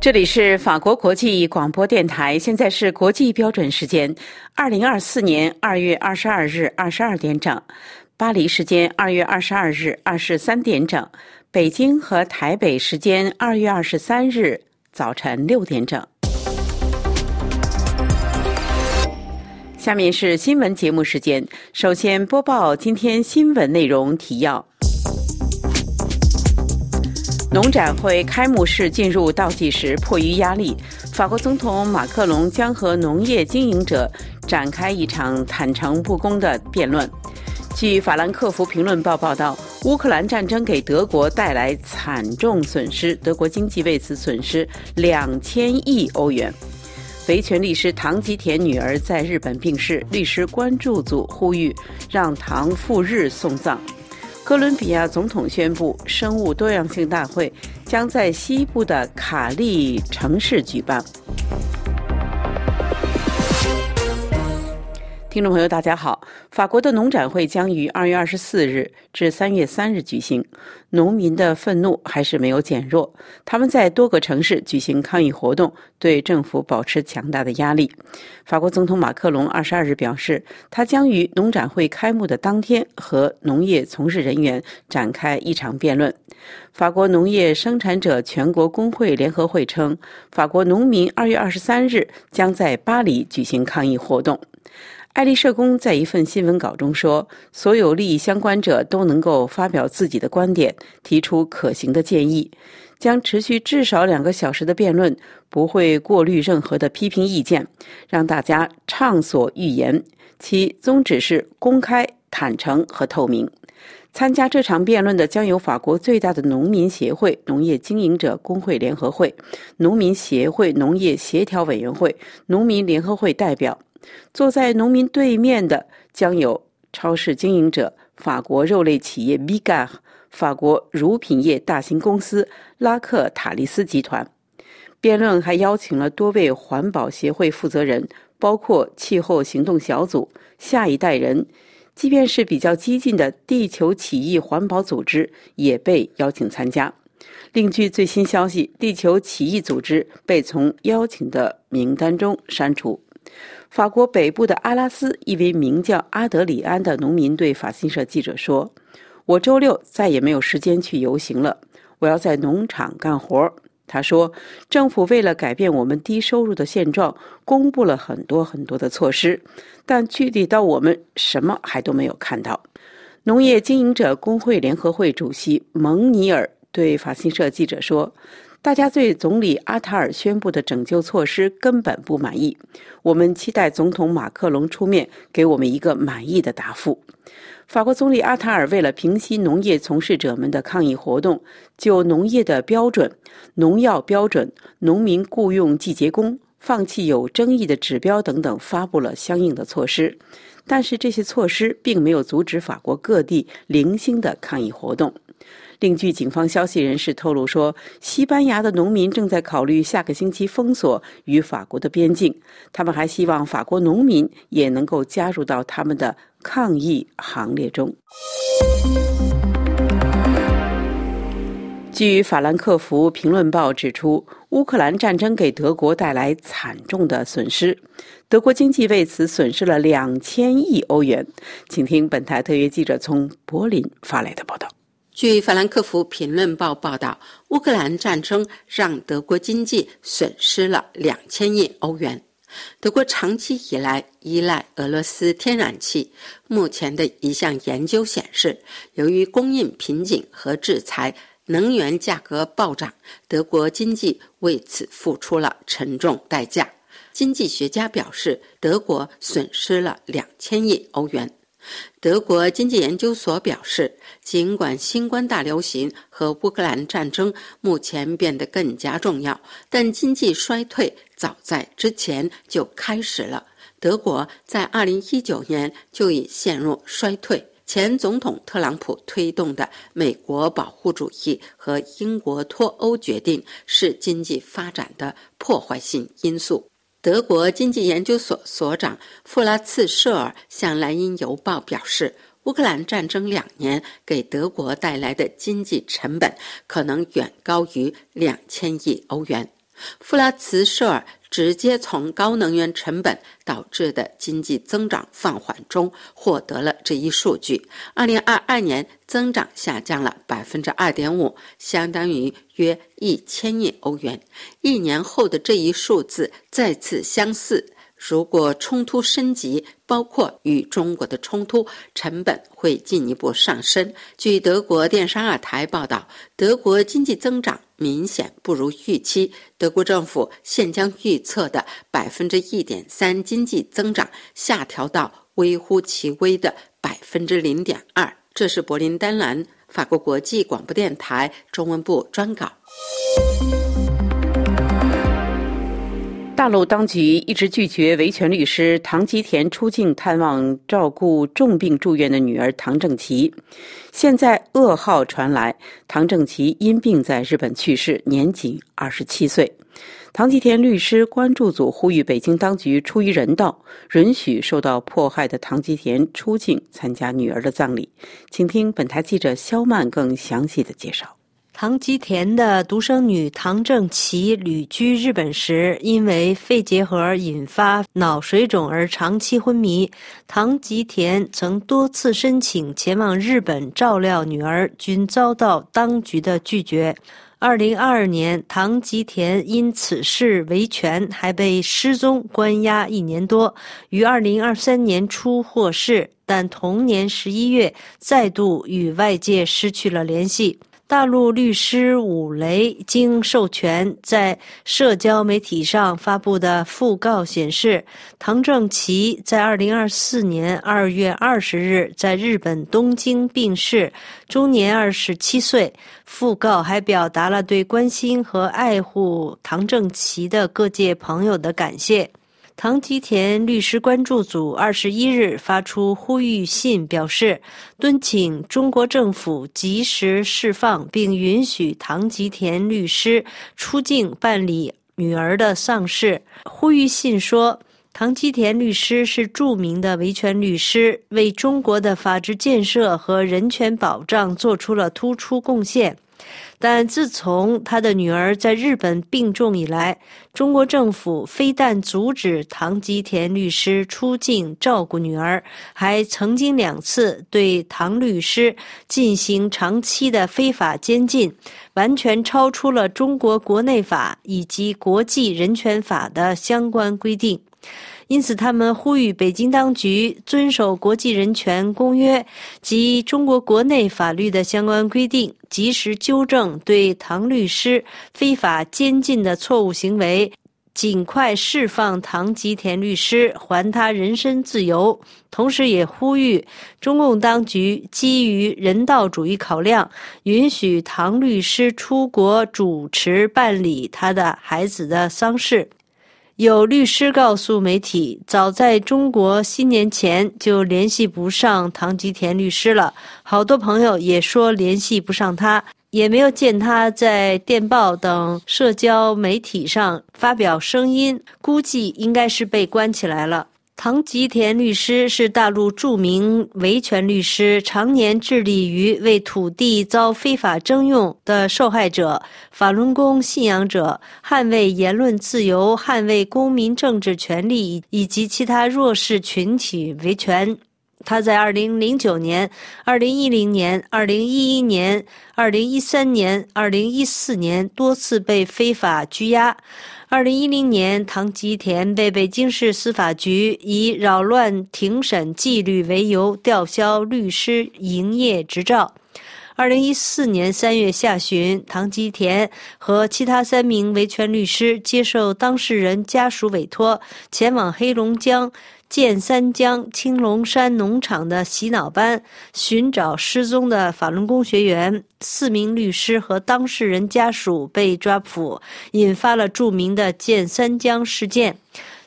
这里是法国国际广播电台，现在是国际标准时间，二零二四年二月二十二日二十二点整，巴黎时间二月二十二日二十三点整，北京和台北时间二月二十三日早晨六点整。下面是新闻节目时间，首先播报今天新闻内容提要。农展会开幕式进入倒计时，迫于压力，法国总统马克龙将和农业经营者展开一场坦诚不公的辩论。据法兰克福评论报报道，乌克兰战争给德国带来惨重损失，德国经济为此损失两千亿欧元。维权律师唐吉田女儿在日本病逝，律师关注组呼吁让唐赴日送葬。哥伦比亚总统宣布，生物多样性大会将在西部的卡利城市举办。听众朋友，大家好。法国的农展会将于二月二十四日至三月三日举行。农民的愤怒还是没有减弱，他们在多个城市举行抗议活动，对政府保持强大的压力。法国总统马克龙二十二日表示，他将于农展会开幕的当天和农业从事人员展开一场辩论。法国农业生产者全国工会联合会称，法国农民二月二十三日将在巴黎举行抗议活动。爱丽舍宫在一份新闻稿中说：“所有利益相关者都能够发表自己的观点，提出可行的建议。将持续至少两个小时的辩论，不会过滤任何的批评意见，让大家畅所欲言。其宗旨是公开、坦诚和透明。参加这场辩论的将有法国最大的农民协会、农业经营者工会联合会、农民协会农业协调委员会、农民联合会代表。”坐在农民对面的将有超市经营者、法国肉类企业 b i g a 法国乳品业大型公司拉克塔利斯集团。辩论还邀请了多位环保协会负责人，包括气候行动小组、下一代人，即便是比较激进的地球起义环保组织也被邀请参加。另据最新消息，地球起义组织被从邀请的名单中删除。法国北部的阿拉斯，一位名叫阿德里安的农民对法新社记者说：“我周六再也没有时间去游行了，我要在农场干活。”他说：“政府为了改变我们低收入的现状，公布了很多很多的措施，但具体到我们什么还都没有看到。”农业经营者工会联合会主席蒙尼尔对法新社记者说。大家对总理阿塔尔宣布的拯救措施根本不满意。我们期待总统马克龙出面给我们一个满意的答复。法国总理阿塔尔为了平息农业从事者们的抗议活动，就农业的标准、农药标准、农民雇佣季节工、放弃有争议的指标等等，发布了相应的措施。但是这些措施并没有阻止法国各地零星的抗议活动。另据警方消息人士透露说，西班牙的农民正在考虑下个星期封锁与法国的边境。他们还希望法国农民也能够加入到他们的抗议行列中。据法兰克福评论报指出，乌克兰战争给德国带来惨重的损失，德国经济为此损失了两千亿欧元。请听本台特约记者从柏林发来的报道。据法兰克福评论报报道，乌克兰战争让德国经济损失了两千亿欧元。德国长期以来依赖俄罗斯天然气，目前的一项研究显示，由于供应瓶颈和制裁，能源价格暴涨，德国经济为此付出了沉重代价。经济学家表示，德国损失了两千亿欧元。德国经济研究所表示，尽管新冠大流行和乌克兰战争目前变得更加重要，但经济衰退早在之前就开始了。德国在2019年就已陷入衰退。前总统特朗普推动的美国保护主义和英国脱欧决定是经济发展的破坏性因素。德国经济研究所所长弗拉茨舍尔向《莱茵邮报》表示，乌克兰战争两年给德国带来的经济成本可能远高于两千亿欧元。弗拉茨舍尔直接从高能源成本导致的经济增长放缓中获得了这一数据。二零二二年增长下降了百分之二点五，相当于约一千亿欧元。一年后的这一数字再次相似。如果冲突升级，包括与中国的冲突，成本会进一步上升。据德国电视二台报道，德国经济增长明显不如预期。德国政府现将预测的百分之一点三经济增长下调到微乎其微的百分之零点二。这是柏林丹兰法国国际广播电台中文部专稿。大陆当局一直拒绝维权律师唐吉田出境探望照顾重病住院的女儿唐正琪。现在噩耗传来，唐正琪因病在日本去世，年仅二十七岁。唐吉田律师关注组呼吁北京当局出于人道，允许受到迫害的唐吉田出境参加女儿的葬礼。请听本台记者肖曼更详细的介绍。唐吉田的独生女唐正琪旅居日本时，因为肺结核引发脑水肿而长期昏迷。唐吉田曾多次申请前往日本照料女儿，均遭到当局的拒绝。二零二二年，唐吉田因此事维权，还被失踪关押一年多，于二零二三年初获释，但同年十一月再度与外界失去了联系。大陆律师武雷经授权在社交媒体上发布的讣告显示，唐正奇在二零二四年二月二十日在日本东京病逝，终年二十七岁。讣告还表达了对关心和爱护唐正奇的各界朋友的感谢。唐吉田律师关注组二十一日发出呼吁信，表示敦请中国政府及时释放并允许唐吉田律师出境办理女儿的丧事。呼吁信说，唐吉田律师是著名的维权律师，为中国的法治建设和人权保障做出了突出贡献。但自从他的女儿在日本病重以来，中国政府非但阻止唐吉田律师出境照顾女儿，还曾经两次对唐律师进行长期的非法监禁，完全超出了中国国内法以及国际人权法的相关规定。因此，他们呼吁北京当局遵守国际人权公约及中国国内法律的相关规定，及时纠正对唐律师非法监禁的错误行为，尽快释放唐吉田律师，还他人身自由。同时，也呼吁中共当局基于人道主义考量，允许唐律师出国主持办理他的孩子的丧事。有律师告诉媒体，早在中国新年前就联系不上唐吉田律师了。好多朋友也说联系不上他，也没有见他在电报等社交媒体上发表声音，估计应该是被关起来了。唐吉田律师是大陆著名维权律师，常年致力于为土地遭非法征用的受害者、法轮功信仰者捍卫言论自由、捍卫公民政治权利以及其他弱势群体维权。他在2009年、2010年、2011年、2013年、2014年多次被非法拘押。二零一零年，唐吉田被北京市司法局以扰乱庭审纪律为由吊销律师营业执照。二零一四年三月下旬，唐吉田和其他三名维权律师接受当事人家属委托，前往黑龙江。建三江青龙山农场的洗脑班寻找失踪的法轮功学员，四名律师和当事人家属被抓捕，引发了著名的建三江事件。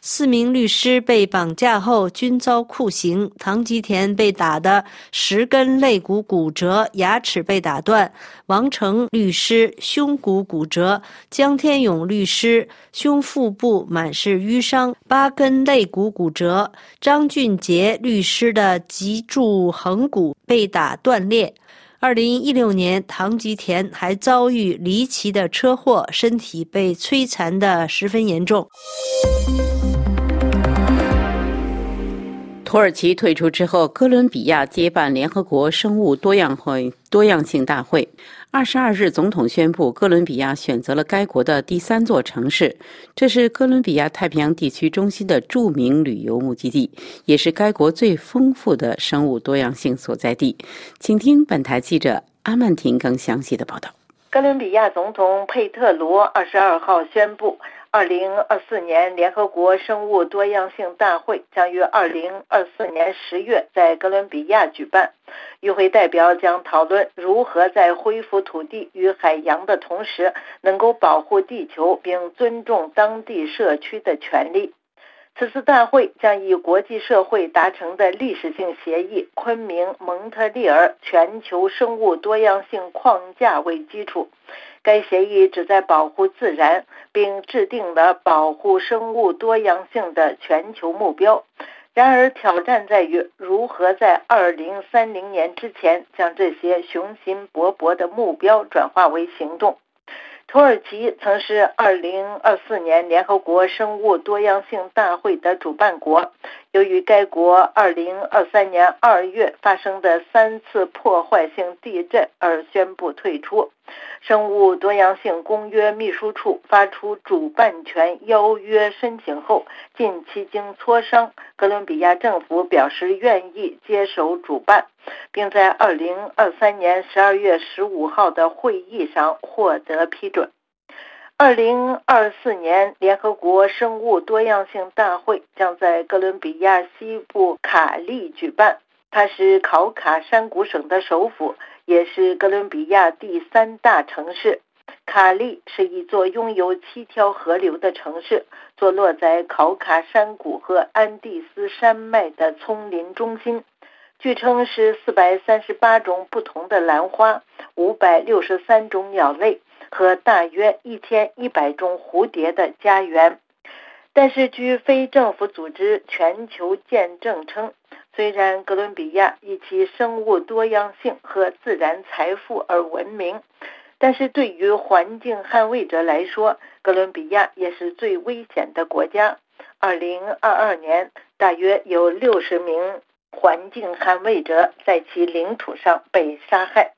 四名律师被绑架后均遭酷刑，唐吉田被打得十根肋骨骨折，牙齿被打断；王成律师胸骨骨折，江天勇律师胸腹部满是淤伤，八根肋骨骨折；张俊杰律师的脊柱横骨被打断裂。二零一六年，唐吉田还遭遇离奇的车祸，身体被摧残的十分严重。土耳其退出之后，哥伦比亚接办联合国生物多样会多样性大会。二十二日，总统宣布，哥伦比亚选择了该国的第三座城市，这是哥伦比亚太平洋地区中心的著名旅游目的地，也是该国最丰富的生物多样性所在地。请听本台记者阿曼婷更详细的报道。哥伦比亚总统佩特罗二十二号宣布。二零二四年联合国生物多样性大会将于二零二四年十月在哥伦比亚举办。与会代表将讨论如何在恢复土地与海洋的同时，能够保护地球并尊重当地社区的权利。此次大会将以国际社会达成的历史性协议——昆明蒙特利尔全球生物多样性框架为基础。该协议旨在保护自然，并制定了保护生物多样性的全球目标。然而，挑战在于如何在2030年之前将这些雄心勃勃的目标转化为行动。土耳其曾是2024年联合国生物多样性大会的主办国。由于该国2023年2月发生的三次破坏性地震而宣布退出。生物多样性公约秘书处发出主办权邀约申请后，近期经磋商，哥伦比亚政府表示愿意接手主办。并在二零二三年十二月十五号的会议上获得批准。二零二四年联合国生物多样性大会将在哥伦比亚西部卡利举办，它是考卡山谷省的首府，也是哥伦比亚第三大城市。卡利是一座拥有七条河流的城市，坐落在考卡山谷和安第斯山脉的丛林中心。据称是四百三十八种不同的兰花、五百六十三种鸟类和大约一千一百种蝴蝶的家园。但是，据非政府组织全球见证称，虽然哥伦比亚以其生物多样性和自然财富而闻名，但是对于环境捍卫者来说，哥伦比亚也是最危险的国家。二零二二年，大约有六十名。环境捍卫者在其领土上被杀害。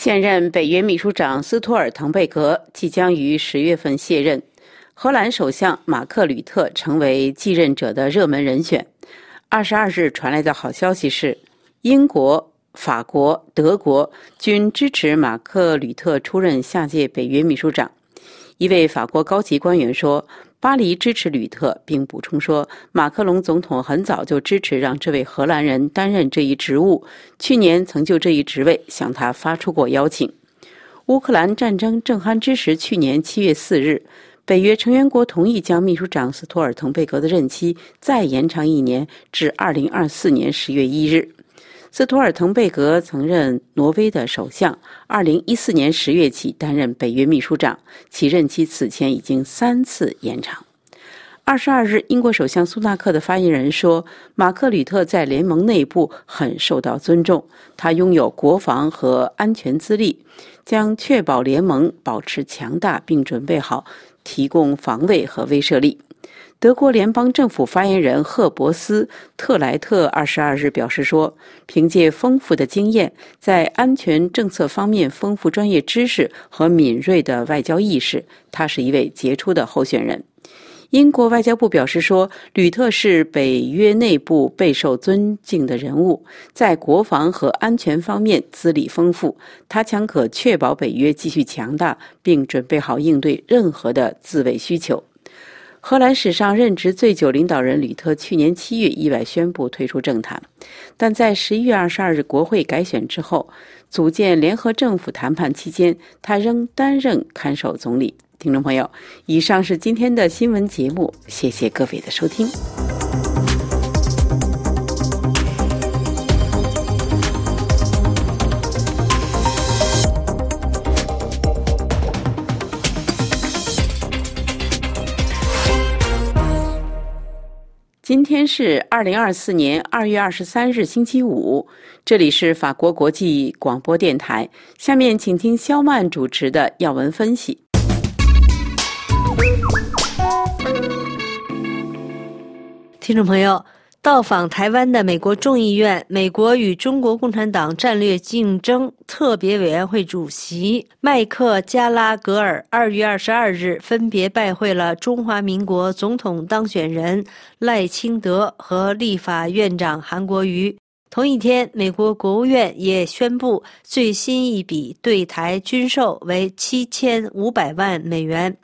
现任北约秘书长斯托尔滕贝格即将于十月份卸任，荷兰首相马克吕特成为继任者的热门人选。二十二日传来的好消息是，英国、法国、德国均支持马克吕特出任下届北约秘书长。一位法国高级官员说。巴黎支持吕特，并补充说，马克龙总统很早就支持让这位荷兰人担任这一职务，去年曾就这一职位向他发出过邀请。乌克兰战争正酣之时，去年七月四日，北约成员国同意将秘书长斯托尔滕贝格的任期再延长一年，至二零二四年十月一日。斯图尔滕贝格曾任挪威的首相，二零一四年十月起担任北约秘书长，其任期此前已经三次延长。二十二日，英国首相苏纳克的发言人说：“马克吕特在联盟内部很受到尊重，他拥有国防和安全资历，将确保联盟保持强大，并准备好提供防卫和威慑力。”德国联邦政府发言人赫伯斯·特莱特二十二日表示说：“凭借丰富的经验，在安全政策方面丰富专业知识和敏锐的外交意识，他是一位杰出的候选人。”英国外交部表示说：“吕特是北约内部备受尊敬的人物，在国防和安全方面资历丰富，他将可确保北约继续强大，并准备好应对任何的自卫需求。”荷兰史上任职最久领导人吕特去年七月意外宣布退出政坛，但在十一月二十二日国会改选之后，组建联合政府谈判期间，他仍担任看守总理。听众朋友，以上是今天的新闻节目，谢谢各位的收听。今天是二零二四年二月二十三日，星期五。这里是法国国际广播电台。下面请听肖曼主持的要闻分析。听众朋友。到访台湾的美国众议院美国与中国共产党战略竞争特别委员会主席麦克加拉格尔二月二十二日分别拜会了中华民国总统当选人赖清德和立法院长韩国瑜。同一天，美国国务院也宣布最新一笔对台军售为七千五百万美元。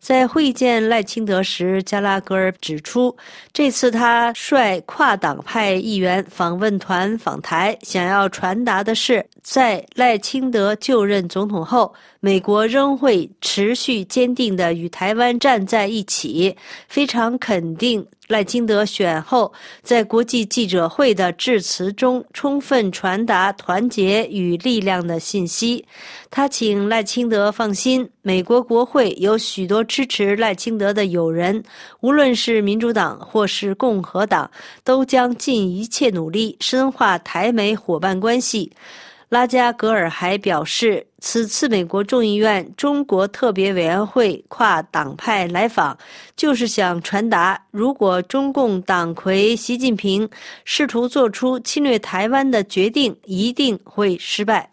在会见赖清德时，加拉格尔指出，这次他率跨党派议员访问团访台，想要传达的是，在赖清德就任总统后，美国仍会持续坚定地与台湾站在一起，非常肯定。赖清德选后在国际记者会的致辞中，充分传达团结与力量的信息。他请赖清德放心，美国国会有许多支持赖清德的友人，无论是民主党或是共和党，都将尽一切努力深化台美伙伴关系。拉加格尔还表示，此次美国众议院中国特别委员会跨党派来访，就是想传达：如果中共党魁习近平试图做出侵略台湾的决定，一定会失败。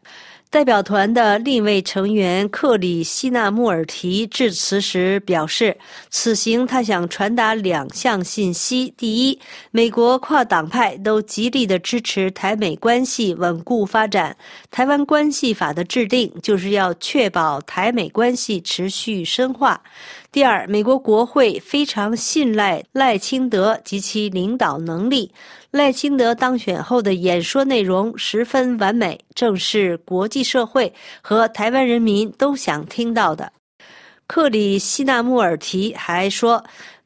代表团的另一位成员克里希纳穆尔提致辞时表示，此行他想传达两项信息：第一，美国跨党派都极力的支持台美关系稳固发展，《台湾关系法》的制定就是要确保台美关系持续深化；第二，美国国会非常信赖赖清德及其领导能力。赖清德当选后的演说内容十分完美，正是国际社会和台湾人民都想听到的。克里希纳穆尔提还说，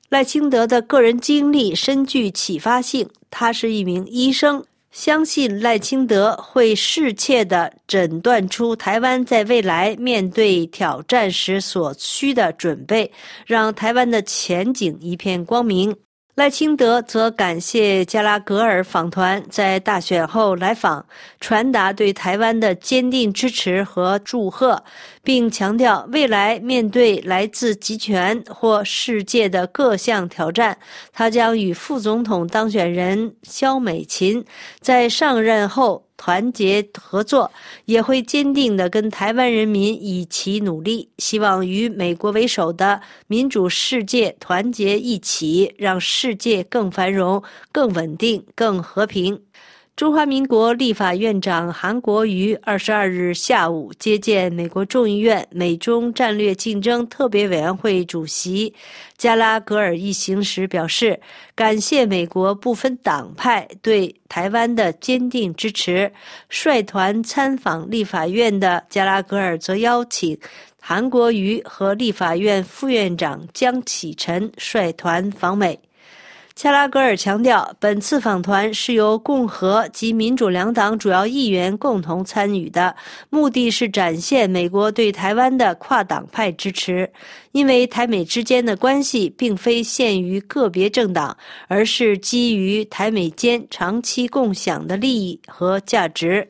赖清德的个人经历深具启发性。他是一名医生，相信赖清德会适切地诊断出台湾在未来面对挑战时所需的准备，让台湾的前景一片光明。赖清德则感谢加拉格尔访团在大选后来访，传达对台湾的坚定支持和祝贺，并强调未来面对来自集权或世界的各项挑战，他将与副总统当选人肖美琴在上任后。团结合作，也会坚定的跟台湾人民一起努力，希望与美国为首的民主世界团结一起，让世界更繁荣、更稳定、更和平。中华民国立法院长韩国瑜二十二日下午接见美国众议院美中战略竞争特别委员会主席加拉格尔一行时表示，感谢美国不分党派对台湾的坚定支持。率团参访立法院的加拉格尔则邀请韩国瑜和立法院副院长江启臣率团访美。加拉格尔强调，本次访团是由共和及民主两党主要议员共同参与的，目的是展现美国对台湾的跨党派支持。因为台美之间的关系并非限于个别政党，而是基于台美间长期共享的利益和价值。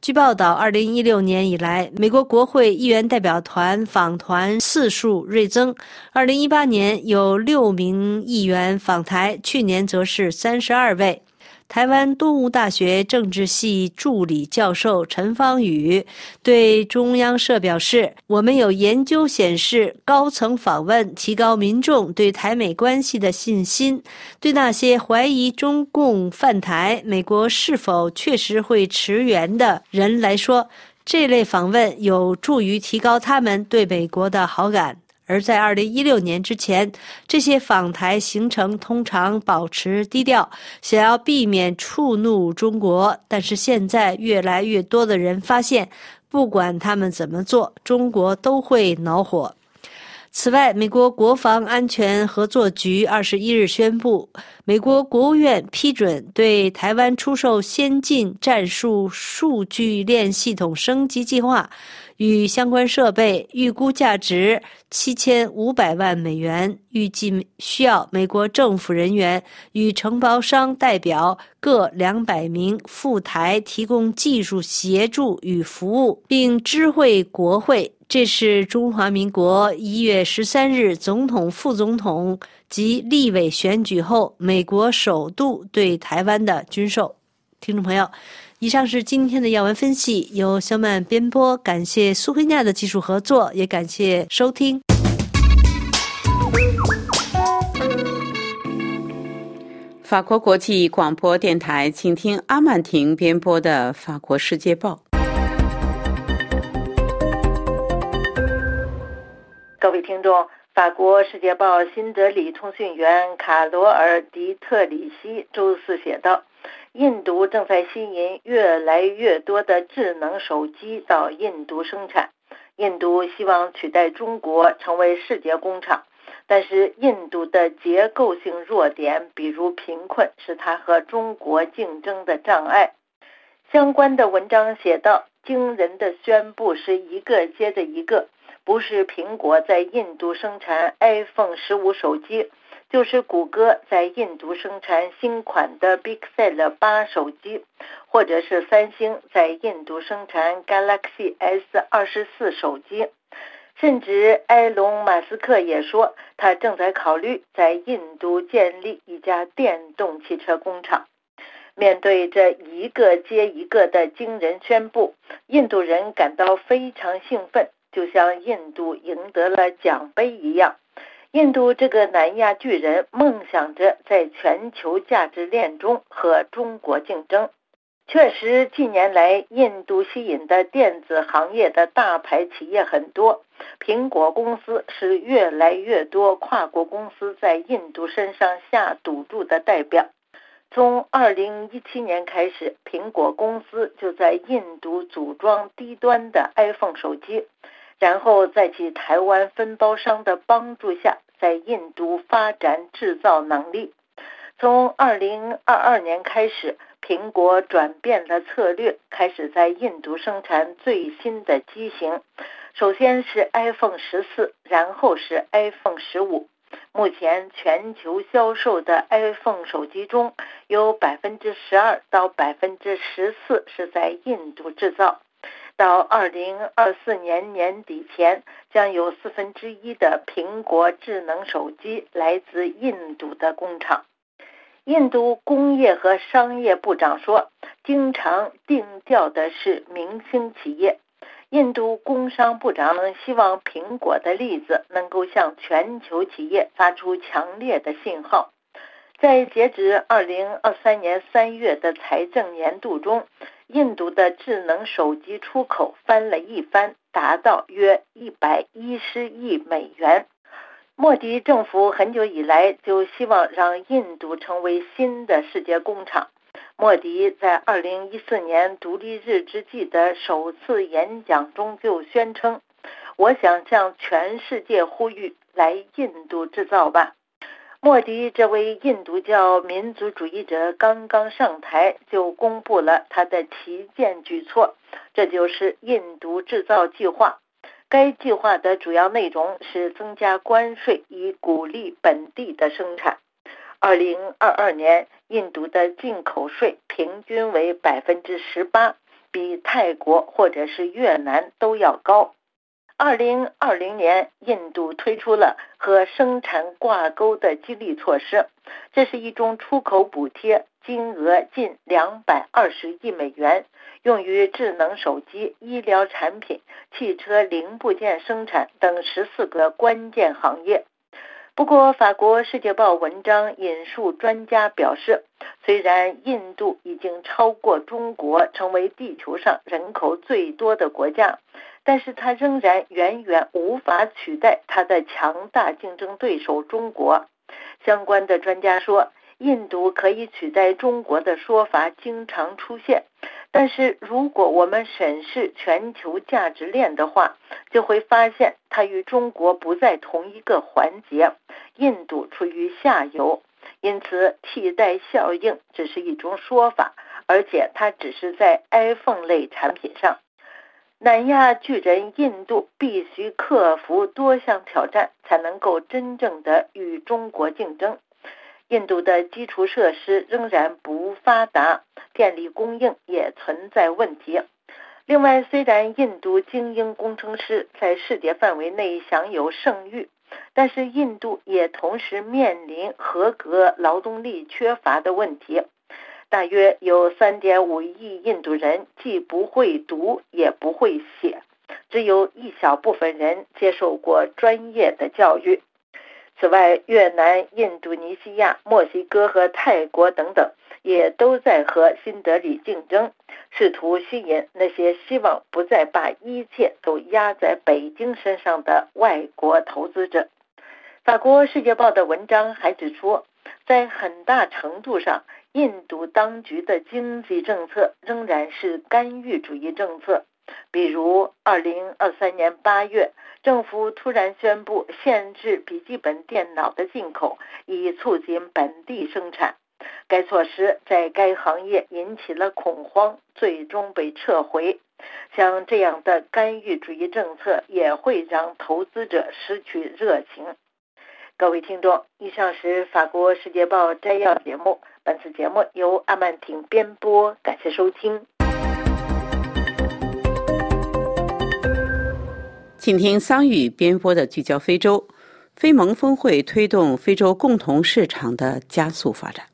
据报道，二零一六年以来，美国国会议员代表团访团次数锐增。二零一八年有六名议员访台，去年则是三十二位。台湾东吴大学政治系助理教授陈方宇对中央社表示：“我们有研究显示，高层访问提高民众对台美关系的信心。对那些怀疑中共犯台、美国是否确实会驰援的人来说，这类访问有助于提高他们对美国的好感。”而在二零一六年之前，这些访台行程通常保持低调，想要避免触怒中国。但是现在，越来越多的人发现，不管他们怎么做，中国都会恼火。此外，美国国防安全合作局二十一日宣布，美国国务院批准对台湾出售先进战术数据链系统升级计划与相关设备，预估价值七千五百万美元。预计需要美国政府人员与承包商代表各两百名赴台提供技术协助与服务，并知会国会。这是中华民国一月十三日总统、副总统及立委选举后，美国首度对台湾的军售。听众朋友，以上是今天的要闻分析，由小曼编播。感谢苏菲亚的技术合作，也感谢收听。法国国际广播电台，请听阿曼婷编播的《法国世界报》。各位听众，法国《世界报》新德里通讯员卡罗尔·迪特里希周四写道：“印度正在吸引越来越多的智能手机到印度生产。印度希望取代中国成为世界工厂，但是印度的结构性弱点，比如贫困，是它和中国竞争的障碍。”相关的文章写道：“惊人的宣布是一个接着一个。”不是苹果在印度生产 iPhone 十五手机，就是谷歌在印度生产新款的 Pixel 八手机，或者是三星在印度生产 Galaxy S 二十四手机，甚至埃隆·马斯克也说，他正在考虑在印度建立一家电动汽车工厂。面对这一个接一个的惊人宣布，印度人感到非常兴奋。就像印度赢得了奖杯一样，印度这个南亚巨人梦想着在全球价值链中和中国竞争。确实，近年来印度吸引的电子行业的大牌企业很多，苹果公司是越来越多跨国公司在印度身上下赌注的代表。从2017年开始，苹果公司就在印度组装低端的 iPhone 手机。然后在其台湾分包商的帮助下，在印度发展制造能力。从2022年开始，苹果转变了策略，开始在印度生产最新的机型。首先是 iPhone 十四，然后是 iPhone 十五。目前全球销售的 iPhone 手机中有百分之十二到百分之十四是在印度制造。到二零二四年年底前，将有四分之一的苹果智能手机来自印度的工厂。印度工业和商业部长说：“经常定调的是明星企业。”印度工商部长希望苹果的例子能够向全球企业发出强烈的信号。在截止二零二三年三月的财政年度中。印度的智能手机出口翻了一番，达到约一百一十亿美元。莫迪政府很久以来就希望让印度成为新的世界工厂。莫迪在二零一四年独立日之际的首次演讲中就宣称：“我想向全世界呼吁，来印度制造吧。”莫迪这位印度教民族主义者刚刚上台，就公布了他的旗舰举措，这就是印度制造计划。该计划的主要内容是增加关税，以鼓励本地的生产。二零二二年，印度的进口税平均为百分之十八，比泰国或者是越南都要高。二零二零年，印度推出了和生产挂钩的激励措施，这是一种出口补贴，金额近两百二十亿美元，用于智能手机、医疗产品、汽车零部件生产等十四个关键行业。不过，法国《世界报》文章引述专家表示，虽然印度已经超过中国，成为地球上人口最多的国家。但是它仍然远远无法取代它的强大竞争对手中国。相关的专家说，印度可以取代中国的说法经常出现，但是如果我们审视全球价值链的话，就会发现它与中国不在同一个环节。印度处于下游，因此替代效应只是一种说法，而且它只是在 iPhone 类产品上。南亚巨人印度必须克服多项挑战，才能够真正的与中国竞争。印度的基础设施仍然不发达，电力供应也存在问题。另外，虽然印度精英工程师在世界范围内享有盛誉，但是印度也同时面临合格劳动力缺乏的问题。大约有3.5亿印度人既不会读也不会写，只有一小部分人接受过专业的教育。此外，越南、印度尼西亚、墨西哥和泰国等等，也都在和新德里竞争，试图吸引那些希望不再把一切都压在北京身上的外国投资者。法国《世界报》的文章还指出，在很大程度上，印度当局的经济政策仍然是干预主义政策。比如，2023年8月，政府突然宣布限制笔记本电脑的进口，以促进本地生产。该措施在该行业引起了恐慌，最终被撤回。像这样的干预主义政策也会让投资者失去热情。各位听众，以上是法国《世界报》摘要节目。本次节目由阿曼婷编播，感谢收听。请听桑宇编播的聚焦非洲，非盟峰会推动非洲共同市场的加速发展。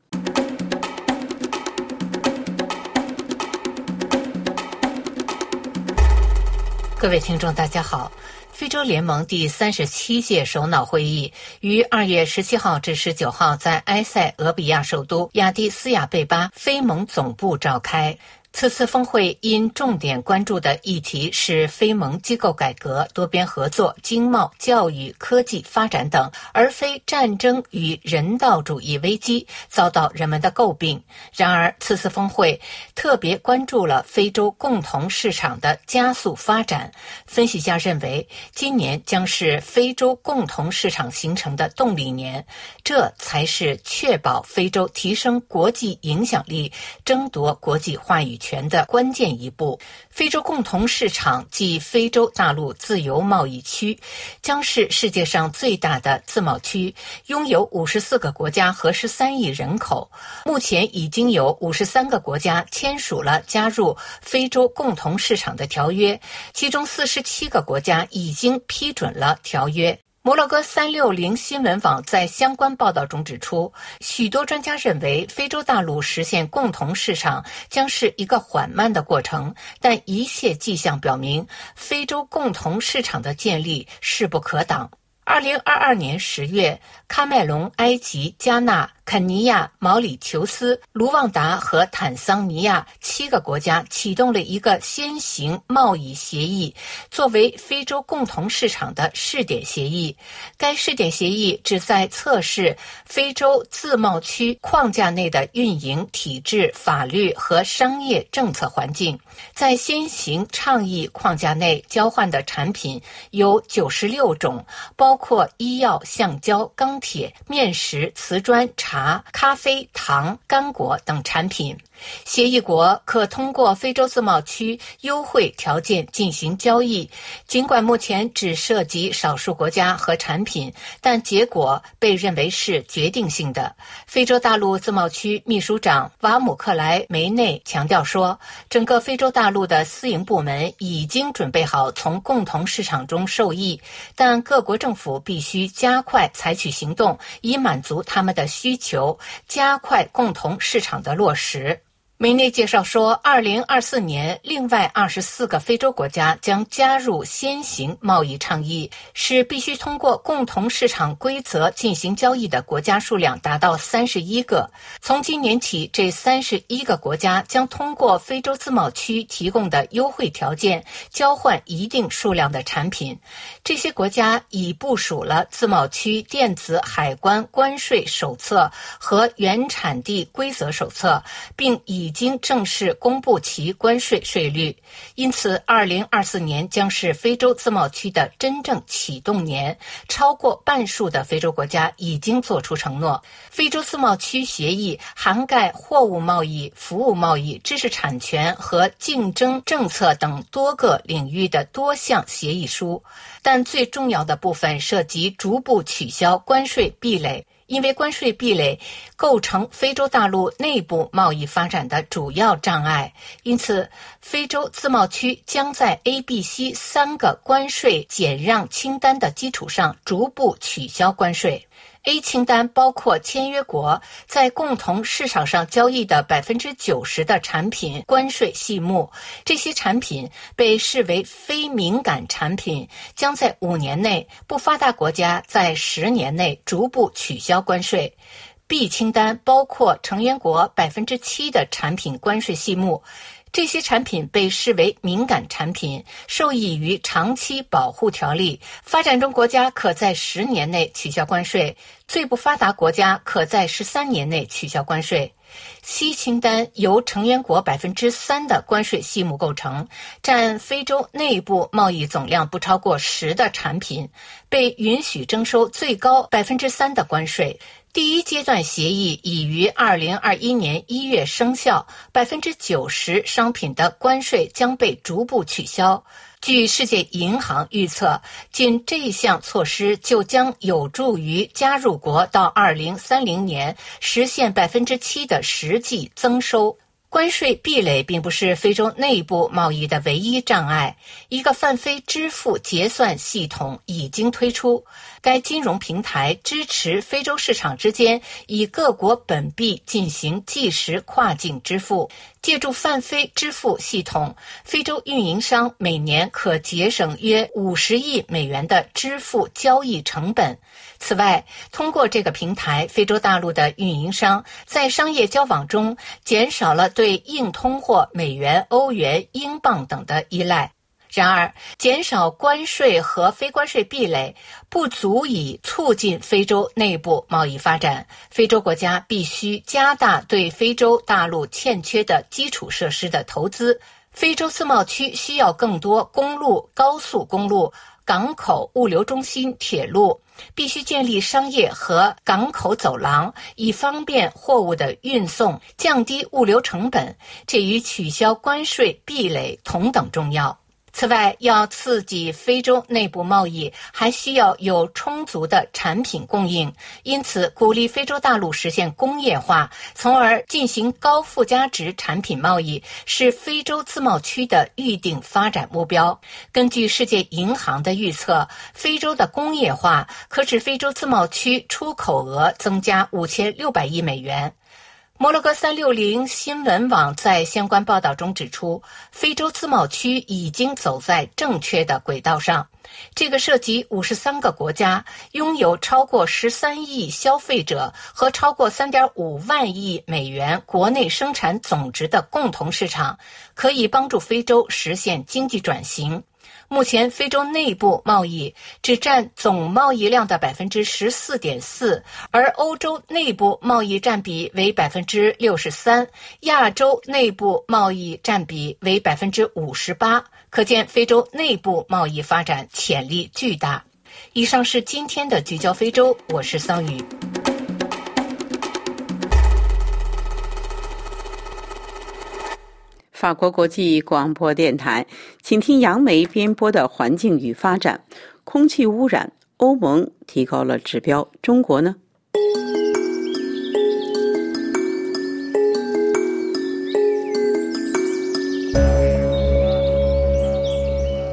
各位听众，大家好。非洲联盟第三十七届首脑会议于二月十七号至十九号在埃塞俄比亚首都亚的斯亚贝巴非盟总部召开。此次峰会因重点关注的议题是非盟机构改革、多边合作、经贸、教育、科技发展等，而非战争与人道主义危机，遭到人们的诟病。然而，此次峰会特别关注了非洲共同市场的加速发展。分析家认为，今年将是非洲共同市场形成的动力年，这才是确保非洲提升国际影响力、争夺国际话语。权的关键一步，非洲共同市场即非洲大陆自由贸易区，将是世界上最大的自贸区，拥有五十四个国家和十三亿人口。目前已经有五十三个国家签署了加入非洲共同市场的条约，其中四十七个国家已经批准了条约。摩洛哥三六零新闻网在相关报道中指出，许多专家认为，非洲大陆实现共同市场将是一个缓慢的过程，但一切迹象表明，非洲共同市场的建立势不可挡。二零二二年十月，喀麦隆、埃及、加纳。肯尼亚、毛里求斯、卢旺达和坦桑尼亚七个国家启动了一个先行贸易协议，作为非洲共同市场的试点协议。该试点协议旨在测试非洲自贸区框架内的运营体制、法律和商业政策环境。在先行倡议框架内交换的产品有九十六种，包括医药、橡胶、钢铁、面食、瓷砖、茶。茶、咖啡、糖、干果等产品。协议国可通过非洲自贸区优惠条件进行交易，尽管目前只涉及少数国家和产品，但结果被认为是决定性的。非洲大陆自贸区秘书长瓦姆克莱梅内强调说：“整个非洲大陆的私营部门已经准备好从共同市场中受益，但各国政府必须加快采取行动，以满足他们的需求，加快共同市场的落实。”梅内介绍说，二零二四年，另外二十四个非洲国家将加入先行贸易倡议，使必须通过共同市场规则进行交易的国家数量达到三十一个。从今年起，这三十一个国家将通过非洲自贸区提供的优惠条件交换一定数量的产品。这些国家已部署了自贸区电子海关关税手册和原产地规则手册，并已。已经正式公布其关税税率，因此，二零二四年将是非洲自贸区的真正启动年。超过半数的非洲国家已经做出承诺。非洲自贸区协议涵盖货物贸易、服务贸易、知识产权和竞争政策等多个领域的多项协议书，但最重要的部分涉及逐步取消关税壁垒。因为关税壁垒构成非洲大陆内部贸易发展的主要障碍，因此非洲自贸区将在 A、B、C 三个关税减让清单的基础上逐步取消关税。A 清单包括签约国在共同市场上交易的百分之九十的产品关税细目，这些产品被视为非敏感产品，将在五年内；不发达国家在十年内逐步取消关税。B 清单包括成员国百分之七的产品关税细目。这些产品被视为敏感产品，受益于长期保护条例。发展中国家可在十年内取消关税，最不发达国家可在十三年内取消关税。C 清单由成员国百分之三的关税细目构成，占非洲内部贸易总量不超过十的产品，被允许征收最高百分之三的关税。第一阶段协议已于二零二一年一月生效，百分之九十商品的关税将被逐步取消。据世界银行预测，仅这项措施就将有助于加入国到二零三零年实现百分之七的实际增收。关税壁垒并不是非洲内部贸易的唯一障碍。一个泛非支付结算系统已经推出，该金融平台支持非洲市场之间以各国本币进行即时跨境支付。借助泛非支付系统，非洲运营商每年可节省约五十亿美元的支付交易成本。此外，通过这个平台，非洲大陆的运营商在商业交往中减少了对硬通货美元、欧元、英镑等的依赖。然而，减少关税和非关税壁垒不足以促进非洲内部贸易发展。非洲国家必须加大对非洲大陆欠缺的基础设施的投资。非洲自贸区需要更多公路、高速公路、港口、物流中心、铁路，必须建立商业和港口走廊，以方便货物的运送，降低物流成本。这与取消关税壁垒同等重要。此外，要刺激非洲内部贸易，还需要有充足的产品供应。因此，鼓励非洲大陆实现工业化，从而进行高附加值产品贸易，是非洲自贸区的预定发展目标。根据世界银行的预测，非洲的工业化可使非洲自贸区出口额增加五千六百亿美元。摩洛哥三六零新闻网在相关报道中指出，非洲自贸区已经走在正确的轨道上。这个涉及五十三个国家、拥有超过十三亿消费者和超过三点五万亿美元国内生产总值的共同市场，可以帮助非洲实现经济转型。目前，非洲内部贸易只占总贸易量的百分之十四点四，而欧洲内部贸易占比为百分之六十三，亚洲内部贸易占比为百分之五十八。可见，非洲内部贸易发展潜力巨大。以上是今天的聚焦非洲，我是桑宇。法国国际广播电台，请听杨梅编播的《环境与发展》。空气污染，欧盟提高了指标，中国呢？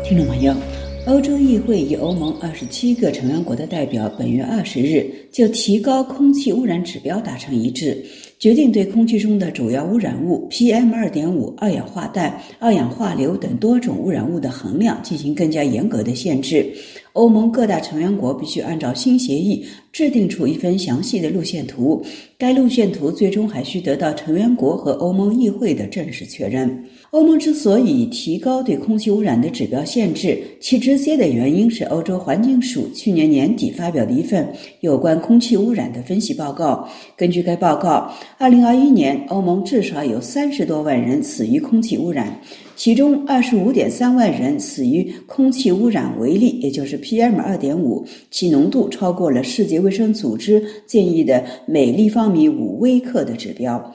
听众朋友，欧洲议会与欧盟二十七个成员国的代表，本月二十日就提高空气污染指标达成一致。决定对空气中的主要污染物 PM 二点五、二氧化氮、二氧化硫等多种污染物的衡量进行更加严格的限制。欧盟各大成员国必须按照新协议制定出一份详细的路线图。该路线图最终还需得到成员国和欧盟议会的正式确认。欧盟之所以提高对空气污染的指标限制，其直接的原因是欧洲环境署去年年底发表的一份有关空气污染的分析报告。根据该报告，2021年欧盟至少有三十多万人死于空气污染，其中25.3万人死于空气污染为例，也就是 PM2.5，其浓度超过了世界卫生组织建议的每立方米五微克的指标。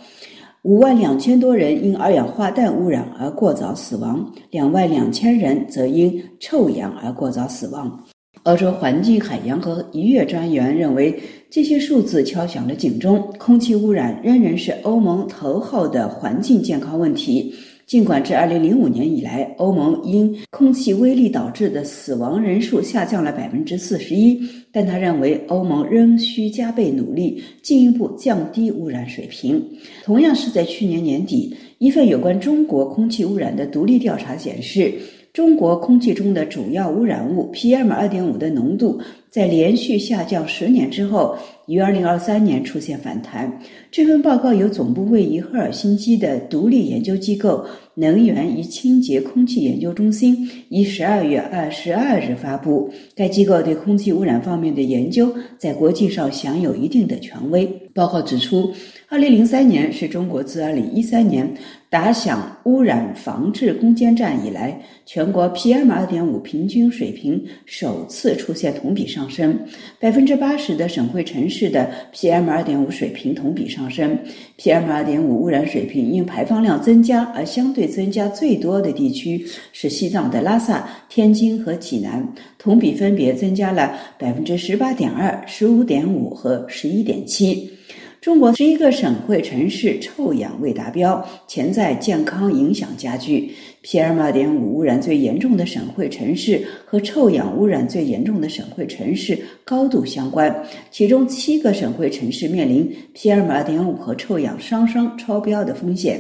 五万两千多人因二氧化氮污染而过早死亡，两万两千人则因臭氧而过早死亡。欧洲环境、海洋和渔业专员认为，这些数字敲响了警钟，空气污染仍然是欧盟头号的环境健康问题。尽管自2005年以来，欧盟因空气微粒导致的死亡人数下降了百分之四十一，但他认为欧盟仍需加倍努力，进一步降低污染水平。同样是在去年年底，一份有关中国空气污染的独立调查显示，中国空气中的主要污染物 PM2.5 的浓度在连续下降十年之后。于二零二三年出现反弹。这份报告由总部位于赫尔辛基的独立研究机构能源与清洁空气研究中心于十二月二十二日发布。该机构对空气污染方面的研究在国际上享有一定的权威。报告指出，二零零三年是中国自二零一三年打响污染防治攻坚战以来，全国 PM 二点五平均水平首次出现同比上上升。百分之八十的省会城。市的 PM 二点五水平同比上升，PM 二点五污染水平因排放量增加而相对增加最多的地区是西藏的拉萨、天津和济南，同比分别增加了百分之十八点二、十五点五和十一点七。中国十一个省会城市臭氧未达标，潜在健康影响加剧。PM 二点五污染最严重的省会城市和臭氧污染最严重的省会城市高度相关，其中七个省会城市面临 PM 二点五和臭氧双双超标的风险。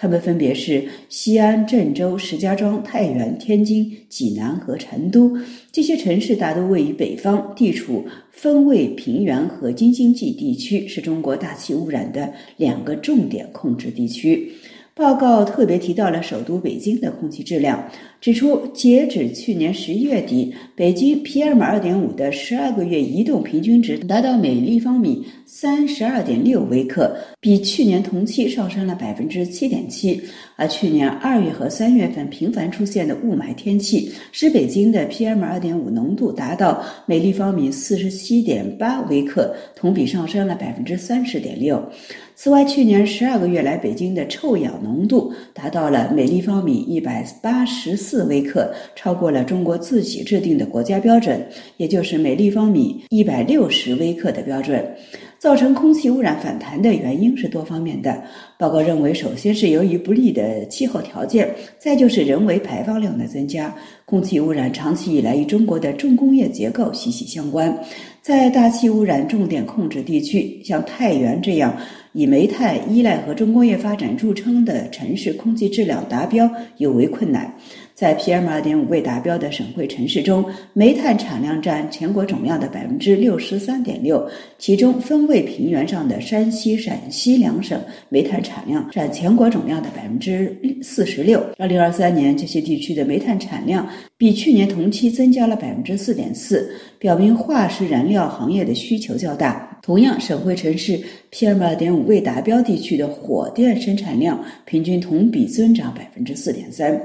它们分别是西安、郑州、石家庄、太原、天津、济南和成都。这些城市大多位于北方，地处分位平原和京津冀地区，是中国大气污染的两个重点控制地区。报告特别提到了首都北京的空气质量，指出截止去年十一月底，北京 PM 二点五的十二个月移动平均值达到每立方米三十二点六微克，比去年同期上升了百分之七点七。而去年二月和三月份频繁出现的雾霾天气，使北京的 PM 二点五浓度达到每立方米四十七点八微克，同比上升了百分之三十点六。此外，去年十二个月来，北京的臭氧浓度达到了每立方米一百八十四微克，超过了中国自己制定的国家标准，也就是每立方米一百六十微克的标准。造成空气污染反弹的原因是多方面的。报告认为，首先是由于不利的气候条件，再就是人为排放量的增加。空气污染长期以来与中国的重工业结构息息相关。在大气污染重点控制地区，像太原这样。以煤炭依赖和重工业发展著称的城市，空气质量达标尤为困难。在 PM 二点五未达标的省会城市中，煤炭产量占全国总量的百分之六十三点六，其中分位平原上的山西、陕西两省煤炭产量占全国总量的百分之四十六。二零二三年，这些地区的煤炭产量比去年同期增加了百分之四点四，表明化石燃料行业的需求较大。同样，省会城市 PM 二点五未达标地区的火电生产量平均同比增长百分之四点三。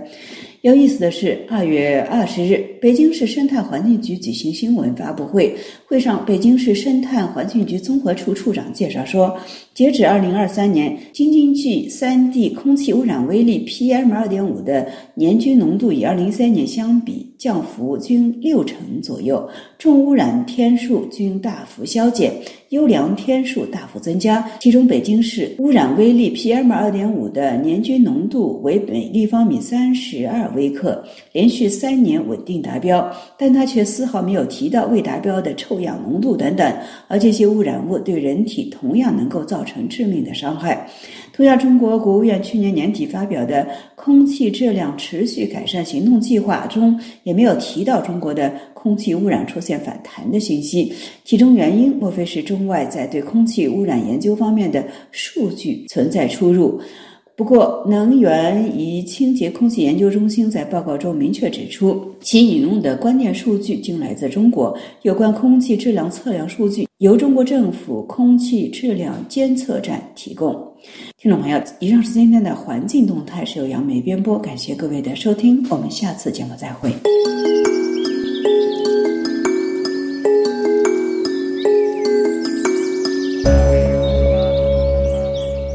有意思的是，二月二十日，北京市生态环境局举行新闻发布会，会上，北京市生态环境局综合处处长介绍说，截止二零二三年，京津冀三地空气污染微粒 PM 二点五的年均浓度与二零一三年相比降幅均六成左右，重污染天数均大幅消减。优良天数大幅增加，其中北京市污染微粒 PM 二点五的年均浓度为每立方米三十二微克，连续三年稳定达标。但他却丝毫没有提到未达标的臭氧浓度等等，而这些污染物对人体同样能够造成致命的伤害。同样，中国国务院去年年底发表的《空气质量持续改善行动计划中也没有提到中国的空气污染出现反弹的信息。其中原因莫非是中外在对空气污染研究方面的数据存在出入？不过，能源与清洁空气研究中心在报告中明确指出，其引用的关键数据均来自中国。有关空气质量测量数据由中国政府空气质量监测站提供。听众朋友，以上是今天的环境动态，是由杨梅编播，感谢各位的收听，我们下次节目再会。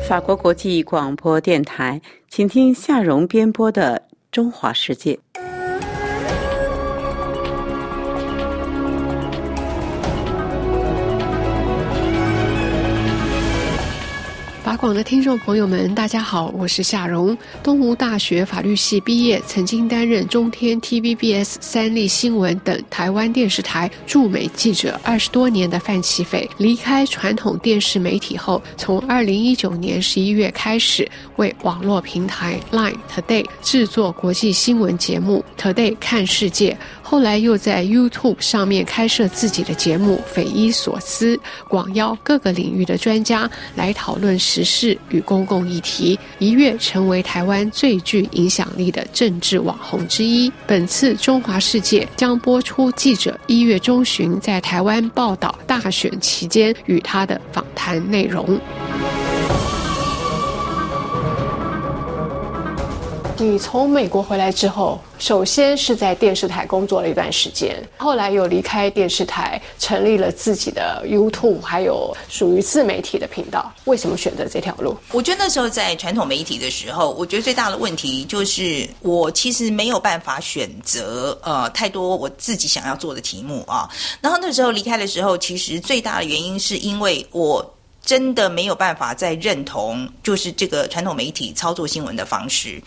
法国国际广播电台，请听夏蓉编播的《中华世界》。广的听众朋友们，大家好，我是夏蓉，东吴大学法律系毕业，曾经担任中天、TVBS、三立新闻等台湾电视台驻美记者二十多年的范启斐，离开传统电视媒体后，从二零一九年十一月开始，为网络平台 Line Today 制作国际新闻节目 Today 看世界。后来又在 YouTube 上面开设自己的节目，匪夷所思，广邀各个领域的专家来讨论时事与公共议题，一跃成为台湾最具影响力的政治网红之一。本次中华世界将播出记者一月中旬在台湾报道大选期间与他的访谈内容。你从美国回来之后，首先是在电视台工作了一段时间，后来又离开电视台，成立了自己的 YouTube，还有属于自媒体的频道。为什么选择这条路？我觉得那时候在传统媒体的时候，我觉得最大的问题就是我其实没有办法选择呃太多我自己想要做的题目啊。然后那时候离开的时候，其实最大的原因是因为我。真的没有办法再认同，就是这个传统媒体操作新闻的方式，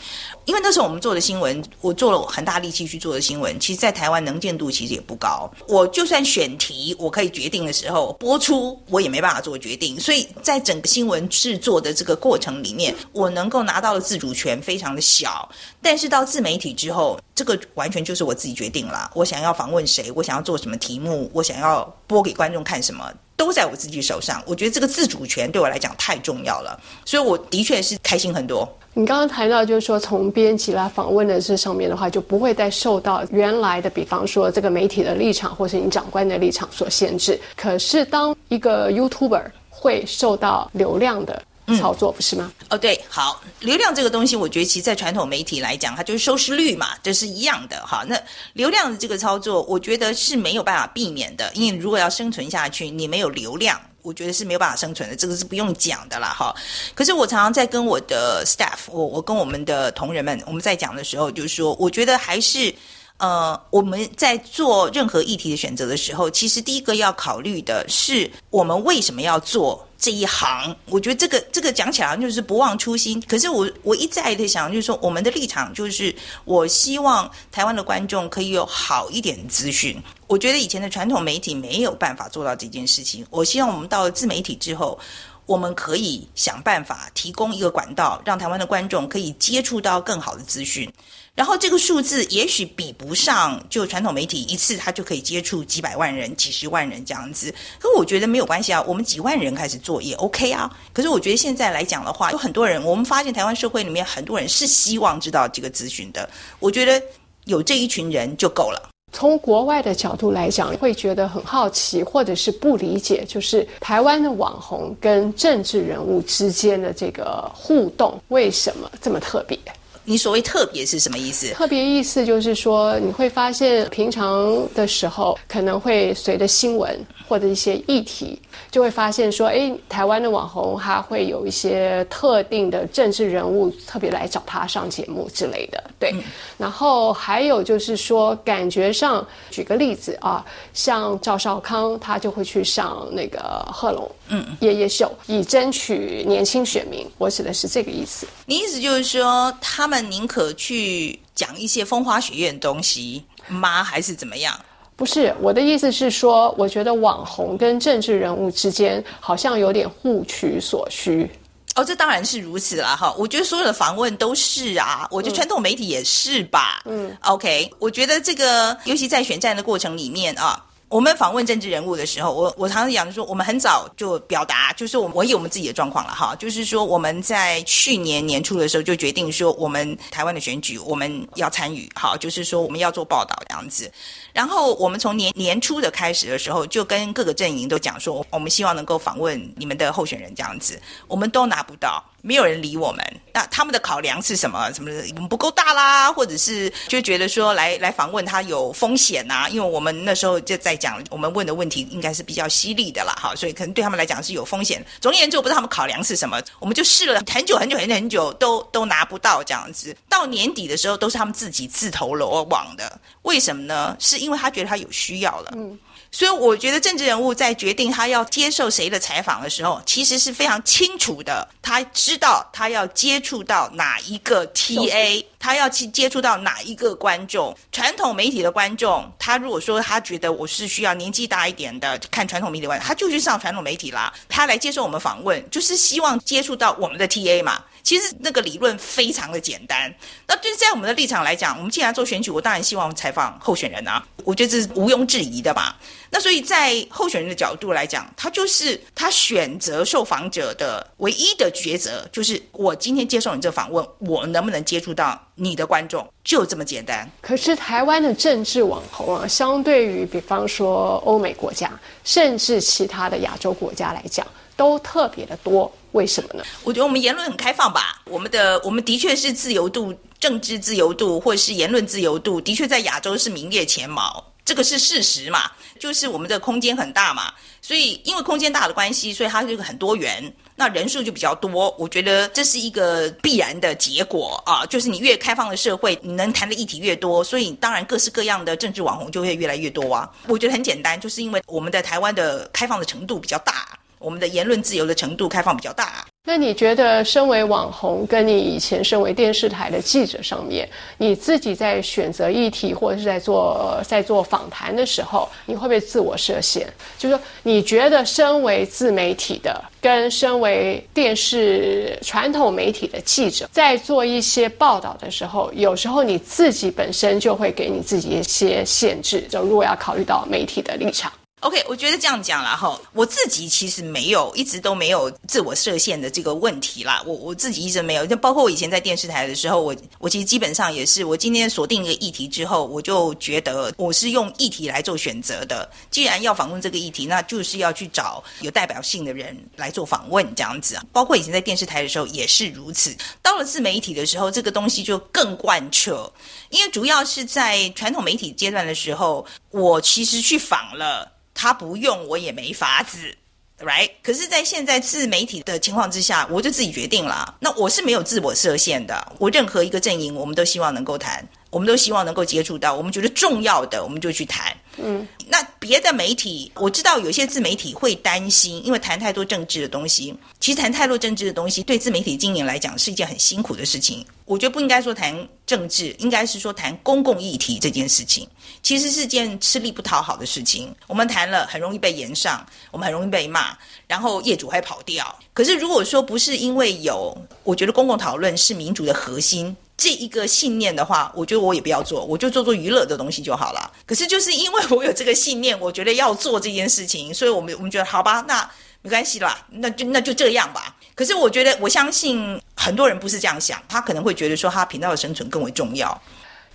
因为那时候我们做的新闻，我做了很大力气去做的新闻，其实，在台湾能见度其实也不高。我就算选题，我可以决定的时候，播出我也没办法做决定。所以在整个新闻制作的这个过程里面，我能够拿到的自主权非常的小。但是到自媒体之后，这个完全就是我自己决定了。我想要访问谁，我想要做什么题目，我想要播给观众看什么。都在我自己手上，我觉得这个自主权对我来讲太重要了，所以我的确是开心很多。你刚刚谈到，就是说从编辑来访问的这上面的话，就不会再受到原来的，比方说这个媒体的立场或是你长官的立场所限制。可是当一个 YouTuber 会受到流量的。操作不是吗？哦，对，好，流量这个东西，我觉得其实，在传统媒体来讲，它就是收视率嘛，这是一样的哈。那流量的这个操作，我觉得是没有办法避免的，因为如果要生存下去，你没有流量，我觉得是没有办法生存的，这个是不用讲的啦哈。可是我常常在跟我的 staff，我我跟我们的同仁们，我们在讲的时候，就是说，我觉得还是。呃，我们在做任何议题的选择的时候，其实第一个要考虑的是，我们为什么要做这一行？我觉得这个这个讲起来就是不忘初心。可是我我一再的想，就是说我们的立场就是，我希望台湾的观众可以有好一点资讯。我觉得以前的传统媒体没有办法做到这件事情。我希望我们到了自媒体之后，我们可以想办法提供一个管道，让台湾的观众可以接触到更好的资讯。然后这个数字也许比不上，就传统媒体一次他就可以接触几百万人、几十万人这样子。可我觉得没有关系啊，我们几万人开始做也 OK 啊。可是我觉得现在来讲的话，有很多人，我们发现台湾社会里面很多人是希望知道这个资讯的。我觉得有这一群人就够了。从国外的角度来讲，会觉得很好奇，或者是不理解，就是台湾的网红跟政治人物之间的这个互动为什么这么特别？你所谓特别是什么意思？特别意思就是说，你会发现平常的时候可能会随着新闻或者一些议题，就会发现说，哎，台湾的网红他会有一些特定的政治人物特别来找他上节目之类的。对，然后还有就是说，感觉上，举个例子啊，像赵少康，他就会去上那个贺龙嗯夜夜秀，以争取年轻选民。我指的是这个意思。你意思就是说他。们宁可去讲一些风花雪月的东西吗？还是怎么样？不是我的意思是说，我觉得网红跟政治人物之间好像有点互取所需。哦，这当然是如此了哈。我觉得所有的访问都是啊，我觉得传统媒体也是吧。嗯，OK，我觉得这个尤其在选战的过程里面啊。我们访问政治人物的时候，我我常常讲说，我们很早就表达，就是我我有我们自己的状况了哈，就是说我们在去年年初的时候就决定说，我们台湾的选举我们要参与，好，就是说我们要做报道这样子。然后我们从年年初的开始的时候，就跟各个阵营都讲说，我们希望能够访问你们的候选人这样子，我们都拿不到。没有人理我们，那他们的考量是什么？什么我们不够大啦，或者是就觉得说来来访问他有风险呐？因为我们那时候就在讲，我们问的问题应该是比较犀利的啦，哈，所以可能对他们来讲是有风险。总而言之，我不知道他们考量是什么，我们就试了很久很久很久很久，都都拿不到这样子。到年底的时候，都是他们自己自投罗网的。为什么呢？是因为他觉得他有需要了。嗯。所以我觉得政治人物在决定他要接受谁的采访的时候，其实是非常清楚的。他知道他要接触到哪一个 TA，他要去接触到哪一个观众。传统媒体的观众，他如果说他觉得我是需要年纪大一点的看传统媒体观众，他就去上传统媒体啦。他来接受我们访问，就是希望接触到我们的 TA 嘛。其实那个理论非常的简单。那对在我们的立场来讲，我们既然做选举，我当然希望采访候选人啊。我觉得这是毋庸置疑的吧。那所以在候选人的角度来讲，他就是他选择受访者的唯一的抉择，就是我今天接受你这访问，我能不能接触到你的观众，就这么简单。可是台湾的政治网红啊，相对于比方说欧美国家，甚至其他的亚洲国家来讲，都特别的多。为什么呢？我觉得我们言论很开放吧，我们的我们的确是自由度。政治自由度或者是言论自由度，的确在亚洲是名列前茅，这个是事实嘛？就是我们的空间很大嘛，所以因为空间大的关系，所以它这个很多元，那人数就比较多。我觉得这是一个必然的结果啊，就是你越开放的社会，你能谈的议题越多，所以当然各式各样的政治网红就会越来越多啊。我觉得很简单，就是因为我们的台湾的开放的程度比较大，我们的言论自由的程度开放比较大。那你觉得，身为网红，跟你以前身为电视台的记者上面，你自己在选择议题或者是在做在做访谈的时候，你会不会自我设限？就是说，你觉得身为自媒体的，跟身为电视传统媒体的记者，在做一些报道的时候，有时候你自己本身就会给你自己一些限制。就如果要考虑到媒体的立场。OK，我觉得这样讲了哈，我自己其实没有，一直都没有自我设限的这个问题啦。我我自己一直没有，就包括我以前在电视台的时候，我我其实基本上也是，我今天锁定一个议题之后，我就觉得我是用议题来做选择的。既然要访问这个议题，那就是要去找有代表性的人来做访问，这样子。包括以前在电视台的时候也是如此。到了自媒体的时候，这个东西就更贯彻，因为主要是在传统媒体阶段的时候，我其实去访了。他不用我也没法子，right？可是，在现在自媒体的情况之下，我就自己决定了。那我是没有自我设限的，我任何一个阵营，我们都希望能够谈，我们都希望能够接触到，我们觉得重要的，我们就去谈。嗯，那别的媒体，我知道有些自媒体会担心，因为谈太多政治的东西。其实谈太多政治的东西，对自媒体经营来讲是一件很辛苦的事情。我觉得不应该说谈政治，应该是说谈公共议题这件事情，其实是件吃力不讨好的事情。我们谈了，很容易被延上，我们很容易被骂，然后业主还跑掉。可是如果说不是因为有，我觉得公共讨论是民主的核心。这一个信念的话，我觉得我也不要做，我就做做娱乐的东西就好了。可是就是因为我有这个信念，我觉得要做这件事情，所以我们我们觉得好吧，那没关系啦，那就那就这样吧。可是我觉得我相信很多人不是这样想，他可能会觉得说他频道的生存更为重要。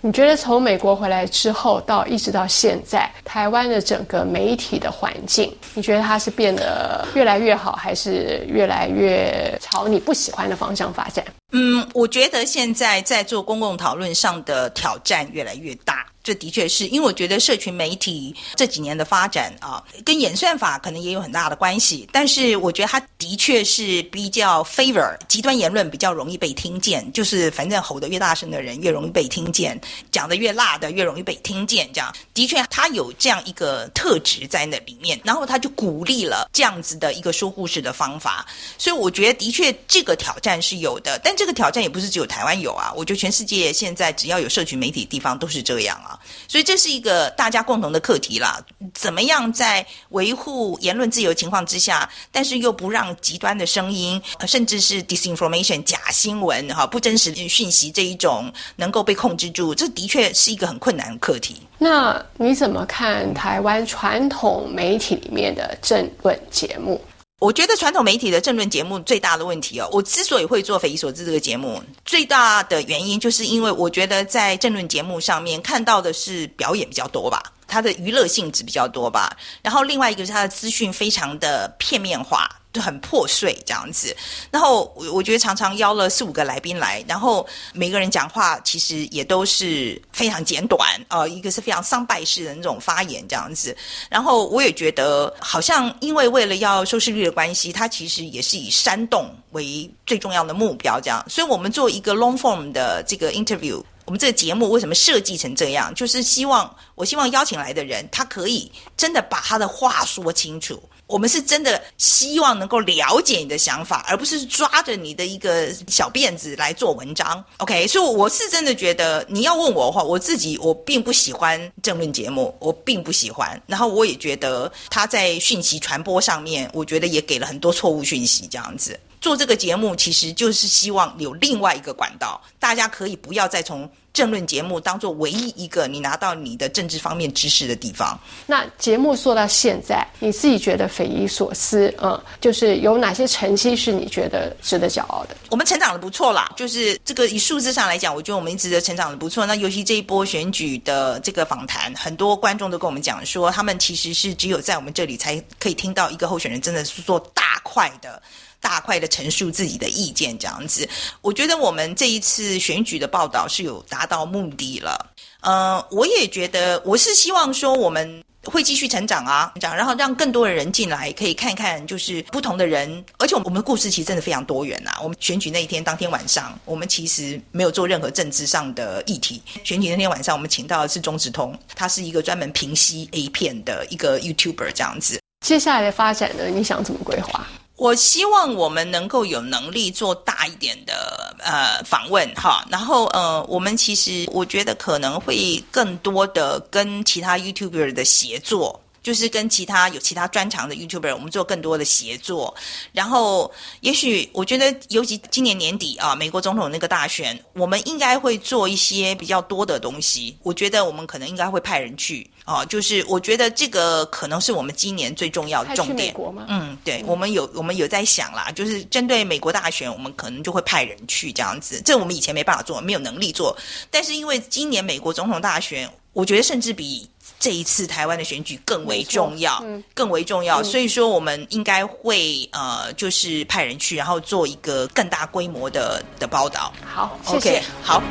你觉得从美国回来之后到一直到现在，台湾的整个媒体的环境，你觉得它是变得越来越好，还是越来越朝你不喜欢的方向发展？嗯，我觉得现在在做公共讨论上的挑战越来越大。这的确是因为我觉得社群媒体这几年的发展啊，跟演算法可能也有很大的关系。但是我觉得它的确是比较 favor 极端言论比较容易被听见，就是反正吼得越大声的人越容易被听见，讲得越辣的越容易被听见。这样的确它有这样一个特质在那里面，然后它就鼓励了这样子的一个说故事的方法。所以我觉得的确这个挑战是有的，但这个挑战也不是只有台湾有啊。我觉得全世界现在只要有社群媒体的地方都是这样啊。所以这是一个大家共同的课题啦。怎么样在维护言论自由情况之下，但是又不让极端的声音，甚至是 disinformation 假新闻哈不真实讯息这一种能够被控制住？这的确是一个很困难的课题。那你怎么看台湾传统媒体里面的政论节目？我觉得传统媒体的政论节目最大的问题哦，我之所以会做《匪夷所思》这个节目，最大的原因就是因为我觉得在政论节目上面看到的是表演比较多吧。它的娱乐性质比较多吧，然后另外一个是它的资讯非常的片面化，很破碎这样子。然后我我觉得常常邀了四五个来宾来，然后每个人讲话其实也都是非常简短，呃，一个是非常丧败式的那种发言这样子。然后我也觉得好像因为为了要收视率的关系，它其实也是以煽动为最重要的目标这样。所以我们做一个 long form 的这个 interview。我们这个节目为什么设计成这样？就是希望，我希望邀请来的人，他可以真的把他的话说清楚。我们是真的希望能够了解你的想法，而不是抓着你的一个小辫子来做文章。OK，所以我是真的觉得，你要问我的话，我自己我并不喜欢政论节目，我并不喜欢。然后我也觉得他在讯息传播上面，我觉得也给了很多错误讯息，这样子。做这个节目，其实就是希望有另外一个管道，大家可以不要再从政论节目当做唯一一个你拿到你的政治方面知识的地方。那节目做到现在，你自己觉得匪夷所思，嗯，就是有哪些成绩是你觉得值得骄傲的？我们成长的不错啦，就是这个以数字上来讲，我觉得我们一直的成长的不错。那尤其这一波选举的这个访谈，很多观众都跟我们讲说，他们其实是只有在我们这里才可以听到一个候选人真的是做大块的。大块的陈述自己的意见，这样子，我觉得我们这一次选举的报道是有达到目的了。呃，我也觉得，我是希望说我们会继续成长啊，成长，然后让更多的人进来，可以看看就是不同的人，而且我们的故事其实真的非常多元呐。我们选举那一天当天晚上，我们其实没有做任何政治上的议题。选举那天晚上，我们请到的是钟直通，他是一个专门平息 A 片的一个 YouTuber，这样子。接下来的发展呢？你想怎么规划？我希望我们能够有能力做大一点的呃访问哈，然后呃，我们其实我觉得可能会更多的跟其他 YouTuber 的协作。就是跟其他有其他专长的 YouTuber，我们做更多的协作。然后，也许我觉得，尤其今年年底啊，美国总统那个大选，我们应该会做一些比较多的东西。我觉得我们可能应该会派人去啊，就是我觉得这个可能是我们今年最重要的重点。嗯，对，我们有我们有在想啦，就是针对美国大选，我们可能就会派人去这样子。这我们以前没办法做，没有能力做。但是因为今年美国总统大选，我觉得甚至比。这一次台湾的选举更为重要，更为重要，所以说我们应该会呃，就是派人去，然后做一个更大规模的的报道。好，谢谢。好。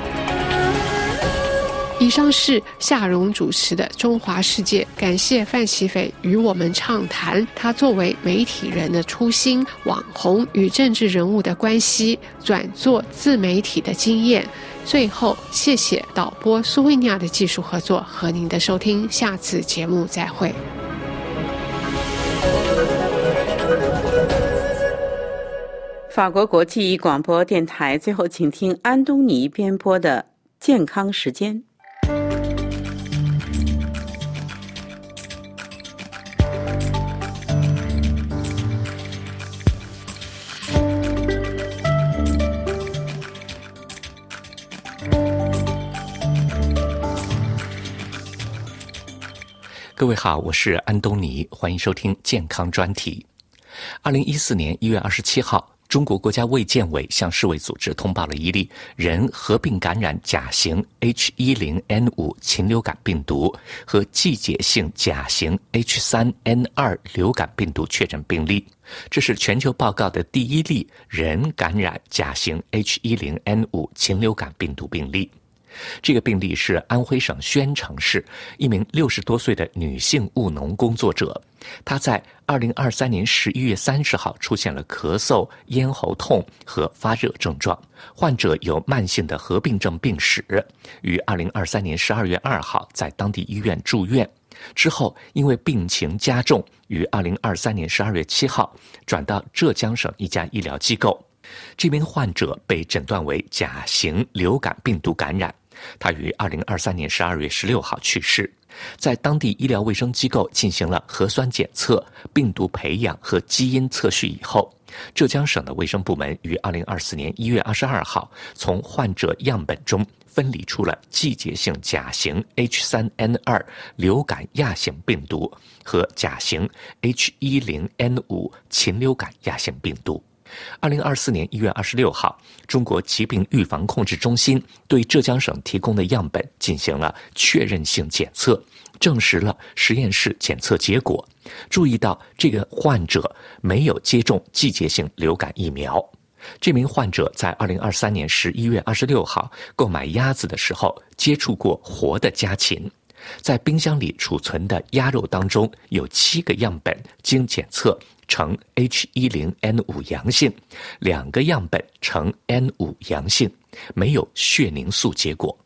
以上是夏荣主持的《中华世界》，感谢范奇斐与我们畅谈他作为媒体人的初心、网红与政治人物的关系、转做自媒体的经验。最后，谢谢导播苏维尼亚的技术合作和您的收听，下次节目再会。法国国际广播电台，最后请听安东尼编播的健康时间。各位好，我是安东尼，欢迎收听健康专题。二零一四年一月二十七号，中国国家卫健委向世卫组织通报了一例人合并感染甲型 H 一零 N 五禽流感病毒和季节性甲型 H 三 N 二流感病毒确诊病例，这是全球报告的第一例人感染甲型 H 一零 N 五禽流感病毒病例。这个病例是安徽省宣城市一名六十多岁的女性务农工作者，她在二零二三年十一月三十号出现了咳嗽、咽喉痛和发热症状，患者有慢性的合并症病史，于二零二三年十二月二号在当地医院住院，之后因为病情加重，于二零二三年十二月七号转到浙江省一家医疗机构，这名患者被诊断为甲型流感病毒感染。他于二零二三年十二月十六号去世。在当地医疗卫生机构进行了核酸检测、病毒培养和基因测序以后，浙江省的卫生部门于二零二四年一月二十二号从患者样本中分离出了季节性甲型 H 三 N 二流感亚型病毒和甲型 H 一零 N 五禽流感亚型病毒。二零二四年一月二十六号，中国疾病预防控制中心对浙江省提供的样本进行了确认性检测，证实了实验室检测结果。注意到这个患者没有接种季节性流感疫苗。这名患者在二零二三年十一月二十六号购买鸭子的时候接触过活的家禽。在冰箱里储存的鸭肉当中，有七个样本经检测呈 H10N5 阳性，两个样本呈 N5 阳性，没有血凝素结果。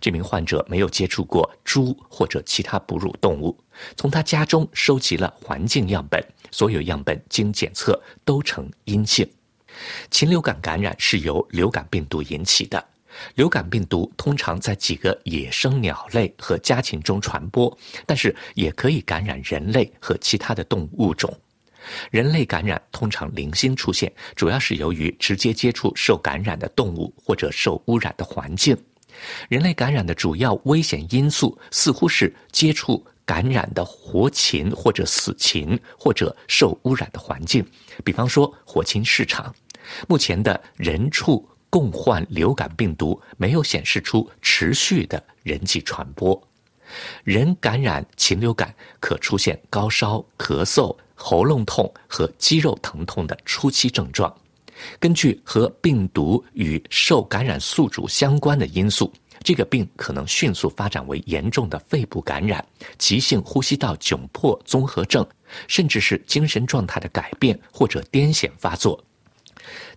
这名患者没有接触过猪或者其他哺乳动物。从他家中收集了环境样本，所有样本经检测都呈阴性。禽流感感染是由流感病毒引起的。流感病毒通常在几个野生鸟类和家禽中传播，但是也可以感染人类和其他的动物种。人类感染通常零星出现，主要是由于直接接触受感染的动物或者受污染的环境。人类感染的主要危险因素似乎是接触感染的活禽或者死禽，或者受污染的环境，比方说活禽市场。目前的人畜。共患流感病毒没有显示出持续的人际传播。人感染禽流感可出现高烧、咳嗽、喉咙痛和肌肉疼痛的初期症状。根据和病毒与受感染宿主相关的因素，这个病可能迅速发展为严重的肺部感染、急性呼吸道窘迫综合症，甚至是精神状态的改变或者癫痫发作。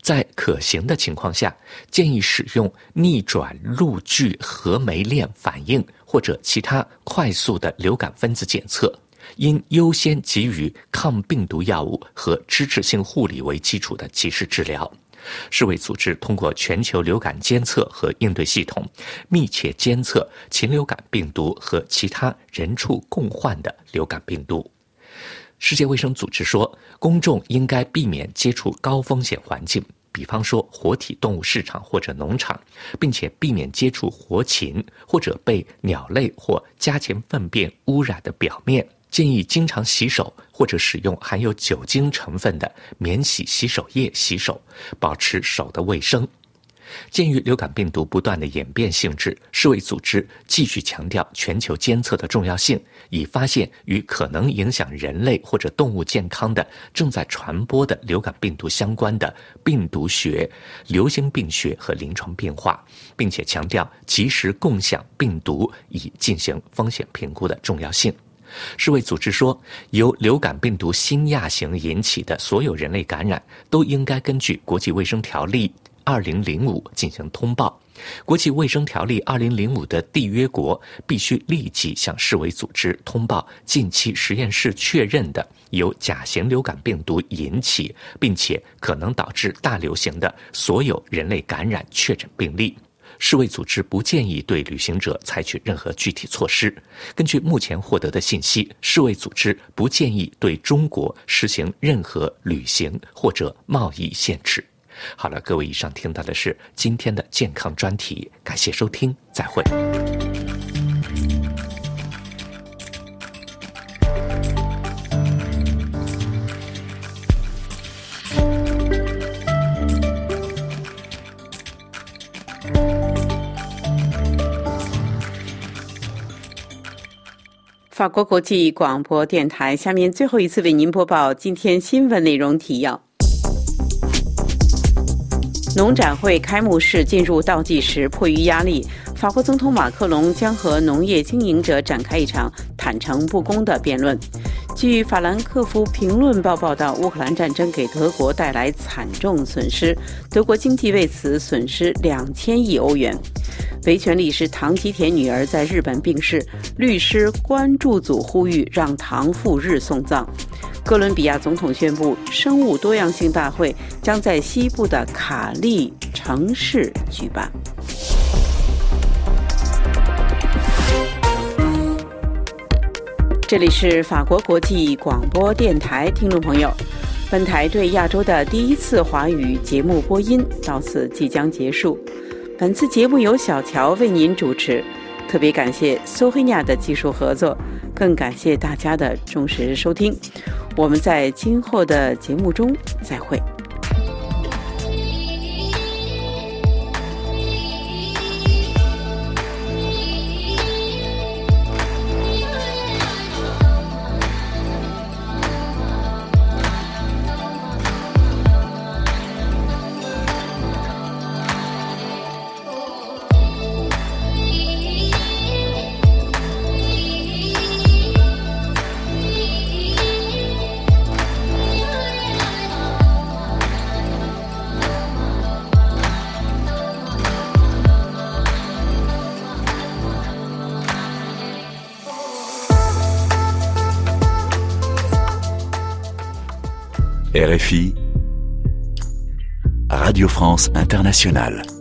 在可行的情况下，建议使用逆转录聚核酶链反应或者其他快速的流感分子检测，应优先给予抗病毒药物和支持性护理为基础的及时治疗。世卫组织通过全球流感监测和应对系统，密切监测禽流感病毒和其他人畜共患的流感病毒。世界卫生组织说，公众应该避免接触高风险环境，比方说活体动物市场或者农场，并且避免接触活禽或者被鸟类或家禽粪便污染的表面。建议经常洗手，或者使用含有酒精成分的免洗洗手液洗手，保持手的卫生。鉴于流感病毒不断的演变性质，世卫组织继续强调全球监测的重要性，以发现与可能影响人类或者动物健康的正在传播的流感病毒相关的病毒学、流行病学和临床变化，并且强调及时共享病毒以进行风险评估的重要性。世卫组织说，由流感病毒新亚型引起的所有人类感染都应该根据国际卫生条例。二零零五进行通报，国际卫生条例二零零五的缔约国必须立即向世卫组织通报近期实验室确认的由甲型流感病毒引起，并且可能导致大流行的所有人类感染确诊病例。世卫组织不建议对旅行者采取任何具体措施。根据目前获得的信息，世卫组织不建议对中国实行任何旅行或者贸易限制。好了，各位，以上听到的是今天的健康专题，感谢收听，再会。法国国际广播电台，下面最后一次为您播报今天新闻内容提要。农展会开幕式进入倒计时，迫于压力，法国总统马克龙将和农业经营者展开一场坦诚不公的辩论。据法兰克福评论报报道，乌克兰战争给德国带来惨重损失，德国经济为此损失两千亿欧元。维权律师唐吉田女儿在日本病逝，律师关注组呼吁让唐赴日送葬。哥伦比亚总统宣布，生物多样性大会将在西部的卡利城市举办。这里是法国国际广播电台，听众朋友，本台对亚洲的第一次华语节目播音到此即将结束。本次节目由小乔为您主持，特别感谢苏黑亚的技术合作，更感谢大家的忠实收听。我们在今后的节目中再会。Radio France Internationale.